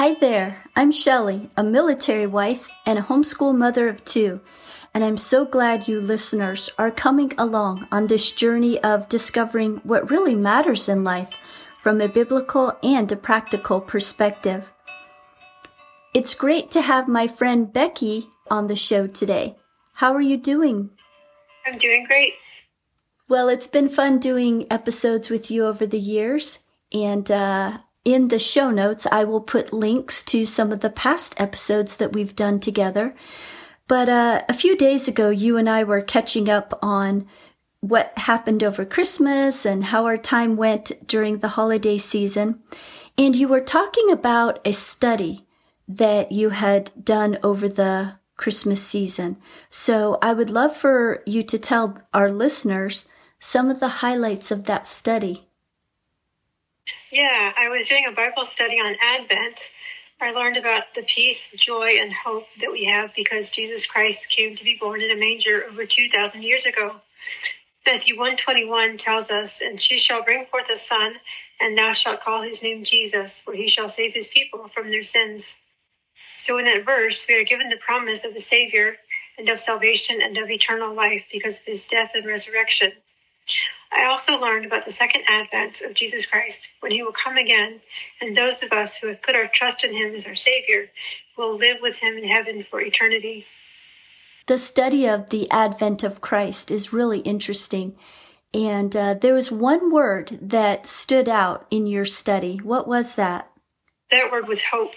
Hi there, I'm Shelley, a military wife and a homeschool mother of two, and I'm so glad you listeners are coming along on this journey of discovering what really matters in life from a biblical and a practical perspective. It's great to have my friend Becky on the show today. How are you doing? I'm doing great. Well, it's been fun doing episodes with you over the years, and uh, in the show notes, I will put links to some of the past episodes that we've done together. But uh, a few days ago, you and I were catching up on what happened over Christmas and how our time went during the holiday season. And you were talking about a study that you had done over the Christmas season. So I would love for you to tell our listeners some of the highlights of that study. Yeah, I was doing a Bible study on Advent. I learned about the peace, joy, and hope that we have because Jesus Christ came to be born in a manger over 2,000 years ago. Matthew 121 tells us, And she shall bring forth a son, and thou shalt call his name Jesus, for he shall save his people from their sins. So in that verse, we are given the promise of a Savior and of salvation and of eternal life because of his death and resurrection. I also learned about the second advent of Jesus Christ when he will come again, and those of us who have put our trust in him as our Savior will live with him in heaven for eternity. The study of the advent of Christ is really interesting. And uh, there was one word that stood out in your study. What was that? That word was hope.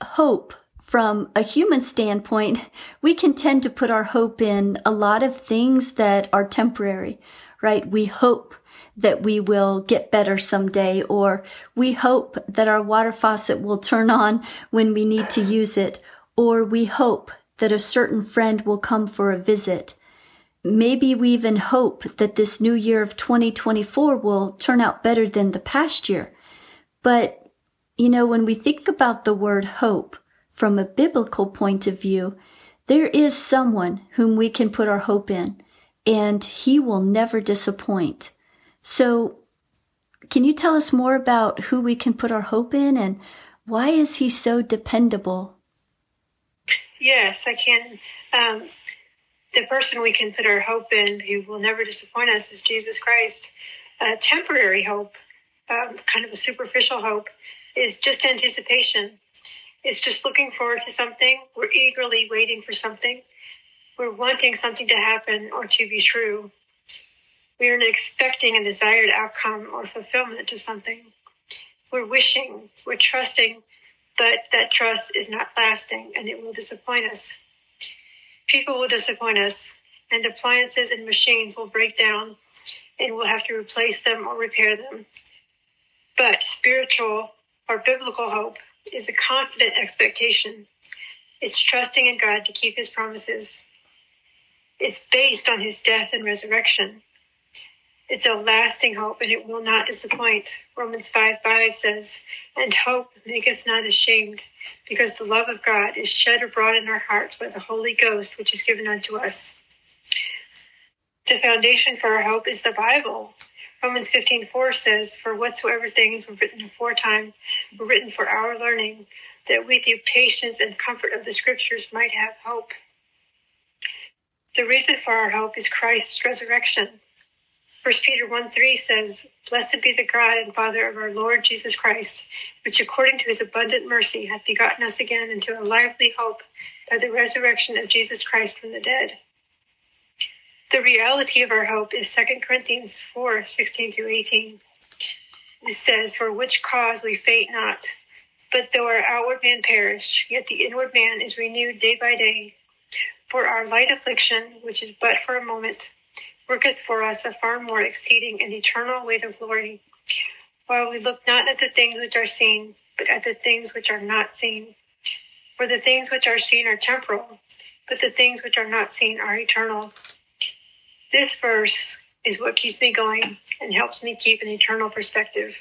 Hope from a human standpoint, we can tend to put our hope in a lot of things that are temporary, right? We hope that we will get better someday, or we hope that our water faucet will turn on when we need to use it, or we hope that a certain friend will come for a visit. Maybe we even hope that this new year of 2024 will turn out better than the past year. But, you know, when we think about the word hope, from a biblical point of view, there is someone whom we can put our hope in, and he will never disappoint. So, can you tell us more about who we can put our hope in and why is he so dependable? Yes, I can. Um, the person we can put our hope in who will never disappoint us is Jesus Christ. Uh, temporary hope, um, kind of a superficial hope, is just anticipation is just looking forward to something. We're eagerly waiting for something. We're wanting something to happen or to be true. We are expecting a desired outcome or fulfillment of something. We're wishing, we're trusting, but that trust is not lasting and it will disappoint us. People will disappoint us, and appliances and machines will break down, and we'll have to replace them or repair them. But spiritual or biblical hope is a confident expectation. It's trusting in God to keep his promises. It's based on his death and resurrection. It's a lasting hope and it will not disappoint. Romans 5 5 says, And hope maketh not ashamed, because the love of God is shed abroad in our hearts by the Holy Ghost, which is given unto us. The foundation for our hope is the Bible. Romans 15 4 says, For whatsoever things were written aforetime were written for our learning, that we through patience and comfort of the scriptures might have hope. The reason for our hope is Christ's resurrection. 1 Peter 1 3 says, Blessed be the God and Father of our Lord Jesus Christ, which according to his abundant mercy hath begotten us again into a lively hope by the resurrection of Jesus Christ from the dead the reality of our hope is 2 Corinthians 4 16 through 18. It says, For which cause we faint not, but though our outward man perish, yet the inward man is renewed day by day. For our light affliction, which is but for a moment, worketh for us a far more exceeding and eternal weight of glory, while we look not at the things which are seen, but at the things which are not seen. For the things which are seen are temporal, but the things which are not seen are eternal. This verse is what keeps me going and helps me keep an eternal perspective.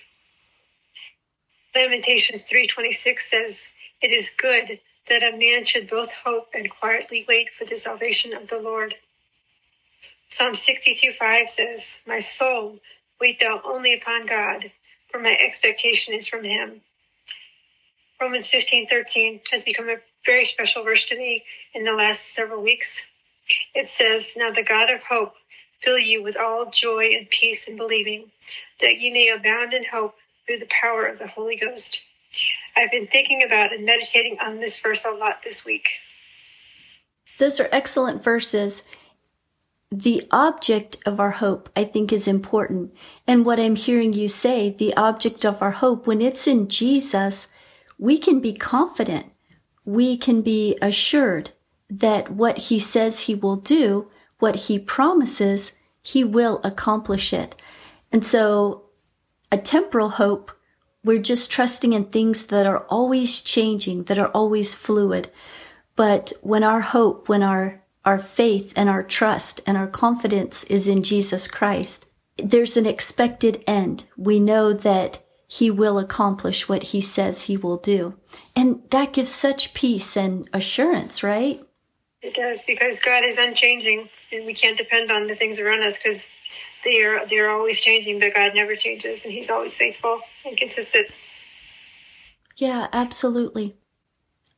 Lamentations 3:26 says, "It is good that a man should both hope and quietly wait for the salvation of the Lord." Psalm 62:5 says, "My soul, wait thou only upon God, for my expectation is from him." Romans 15:13 has become a very special verse to me in the last several weeks. It says, Now the God of hope fill you with all joy and peace in believing, that you may abound in hope through the power of the Holy Ghost. I've been thinking about and meditating on this verse a lot this week. Those are excellent verses. The object of our hope, I think, is important. And what I'm hearing you say, the object of our hope, when it's in Jesus, we can be confident. We can be assured that what he says he will do, what he promises, he will accomplish it. And so a temporal hope, we're just trusting in things that are always changing, that are always fluid. But when our hope, when our, our faith and our trust and our confidence is in Jesus Christ, there's an expected end. We know that he will accomplish what he says he will do. And that gives such peace and assurance, right? It does because God is unchanging and we can't depend on the things around us because they are they're always changing, but God never changes and he's always faithful and consistent. Yeah, absolutely.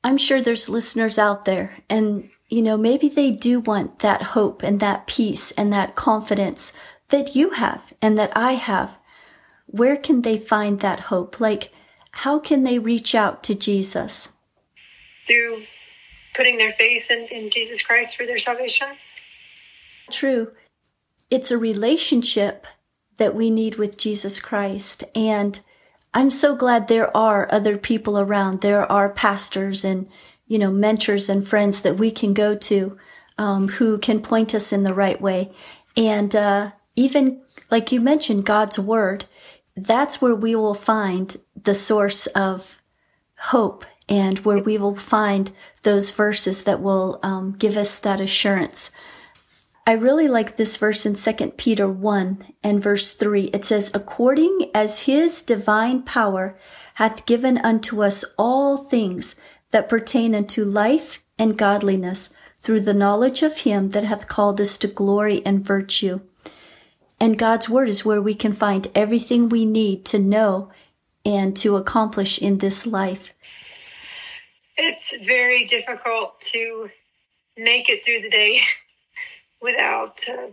I'm sure there's listeners out there and you know, maybe they do want that hope and that peace and that confidence that you have and that I have. Where can they find that hope? Like, how can they reach out to Jesus? Through putting their faith in, in Jesus Christ for their salvation. True. It's a relationship that we need with Jesus Christ. And I'm so glad there are other people around. There are pastors and, you know, mentors and friends that we can go to um, who can point us in the right way. And uh, even, like you mentioned, God's Word, that's where we will find the source of hope and where we will find those verses that will um, give us that assurance. I really like this verse in 2 Peter 1 and verse 3. It says, According as his divine power hath given unto us all things that pertain unto life and godliness through the knowledge of him that hath called us to glory and virtue. And God's word is where we can find everything we need to know and to accomplish in this life. It's very difficult to make it through the day without uh,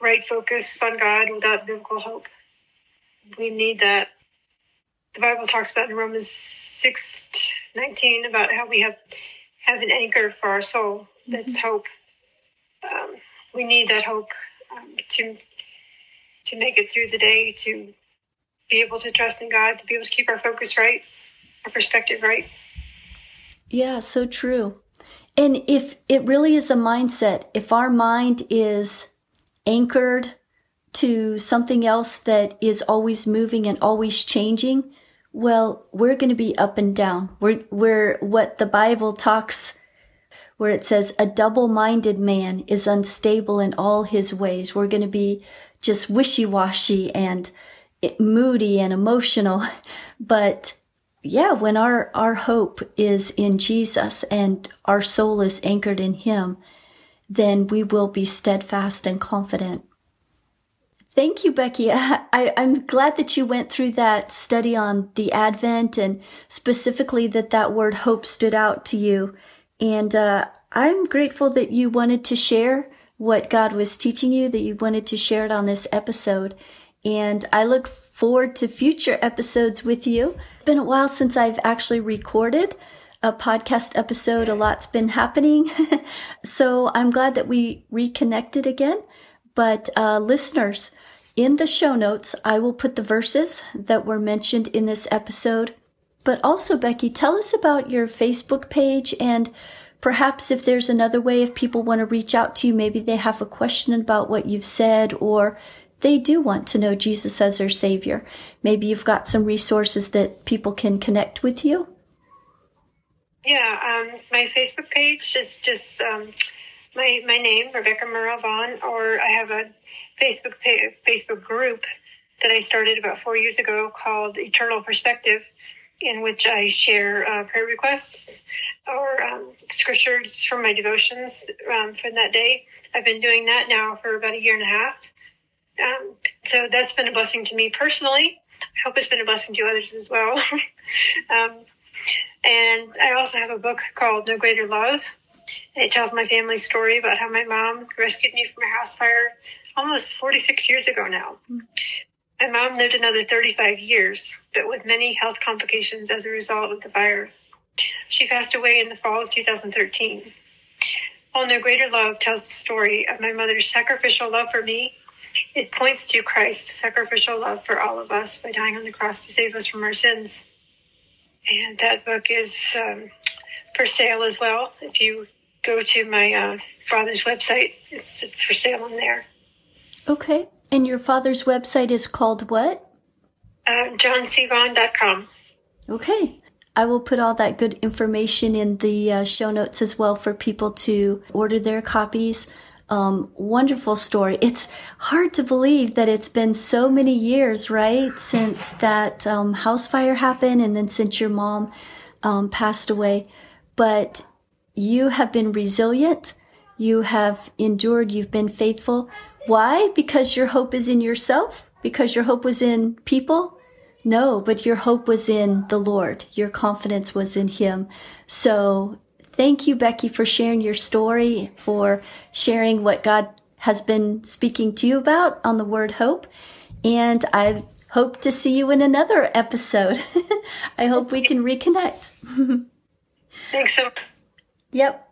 right focus on God, without biblical hope. We need that. The Bible talks about in Romans 6 19 about how we have have an anchor for our soul that's mm-hmm. hope. Um, we need that hope um, to to make it through the day, to be able to trust in God, to be able to keep our focus right, our perspective right. Yeah, so true. And if it really is a mindset, if our mind is anchored to something else that is always moving and always changing, well, we're going to be up and down. We're, we're what the Bible talks, where it says a double-minded man is unstable in all his ways. We're going to be just wishy-washy and moody and emotional. But yeah, when our, our hope is in Jesus and our soul is anchored in Him, then we will be steadfast and confident. Thank you, Becky. I, I'm glad that you went through that study on the Advent and specifically that that word hope stood out to you. And uh, I'm grateful that you wanted to share what God was teaching you, that you wanted to share it on this episode. And I look forward to future episodes with you. It's been a while since I've actually recorded a podcast episode. A lot's been happening. so I'm glad that we reconnected again. But uh, listeners, in the show notes, I will put the verses that were mentioned in this episode. But also, Becky, tell us about your Facebook page and perhaps if there's another way if people want to reach out to you, maybe they have a question about what you've said or they do want to know Jesus as their Savior. Maybe you've got some resources that people can connect with you. Yeah, um, my Facebook page is just um, my my name, Rebecca Vaughn, or I have a Facebook Facebook group that I started about four years ago called Eternal Perspective, in which I share uh, prayer requests or um, scriptures from my devotions um, for that day. I've been doing that now for about a year and a half. Um, so that's been a blessing to me personally. I hope it's been a blessing to others as well. um, And I also have a book called No Greater Love. It tells my family story about how my mom rescued me from a house fire almost 46 years ago now. My mom lived another 35 years, but with many health complications as a result of the fire. She passed away in the fall of 2013. While No Greater Love tells the story of my mother's sacrificial love for me, it points to Christ's sacrificial love for all of us by dying on the cross to save us from our sins. And that book is um, for sale as well. If you go to my uh, father's website, it's, it's for sale on there. Okay. And your father's website is called what? Uh. Okay. I will put all that good information in the uh, show notes as well for people to order their copies. Um, wonderful story. It's hard to believe that it's been so many years, right, since that um, house fire happened and then since your mom um, passed away. But you have been resilient. You have endured. You've been faithful. Why? Because your hope is in yourself? Because your hope was in people? No, but your hope was in the Lord. Your confidence was in Him. So thank you, Becky, for sharing your story, for sharing what God has been speaking to you about on the word hope. And I hope to see you in another episode. I hope we can reconnect. Thanks so Yep.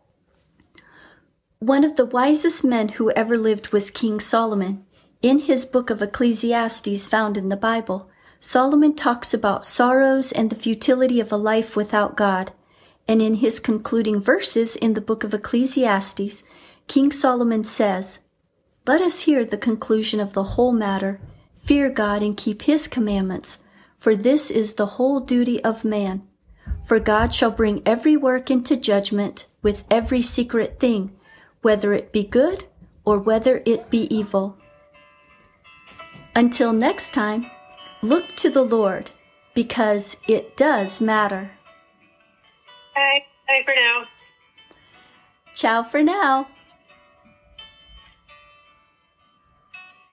One of the wisest men who ever lived was King Solomon. In his book of Ecclesiastes found in the Bible, Solomon talks about sorrows and the futility of a life without God. And in his concluding verses in the book of Ecclesiastes, King Solomon says, Let us hear the conclusion of the whole matter. Fear God and keep his commandments, for this is the whole duty of man. For God shall bring every work into judgment with every secret thing, whether it be good or whether it be evil. Until next time, look to the Lord because it does matter. Bye. Bye for now. Ciao for now.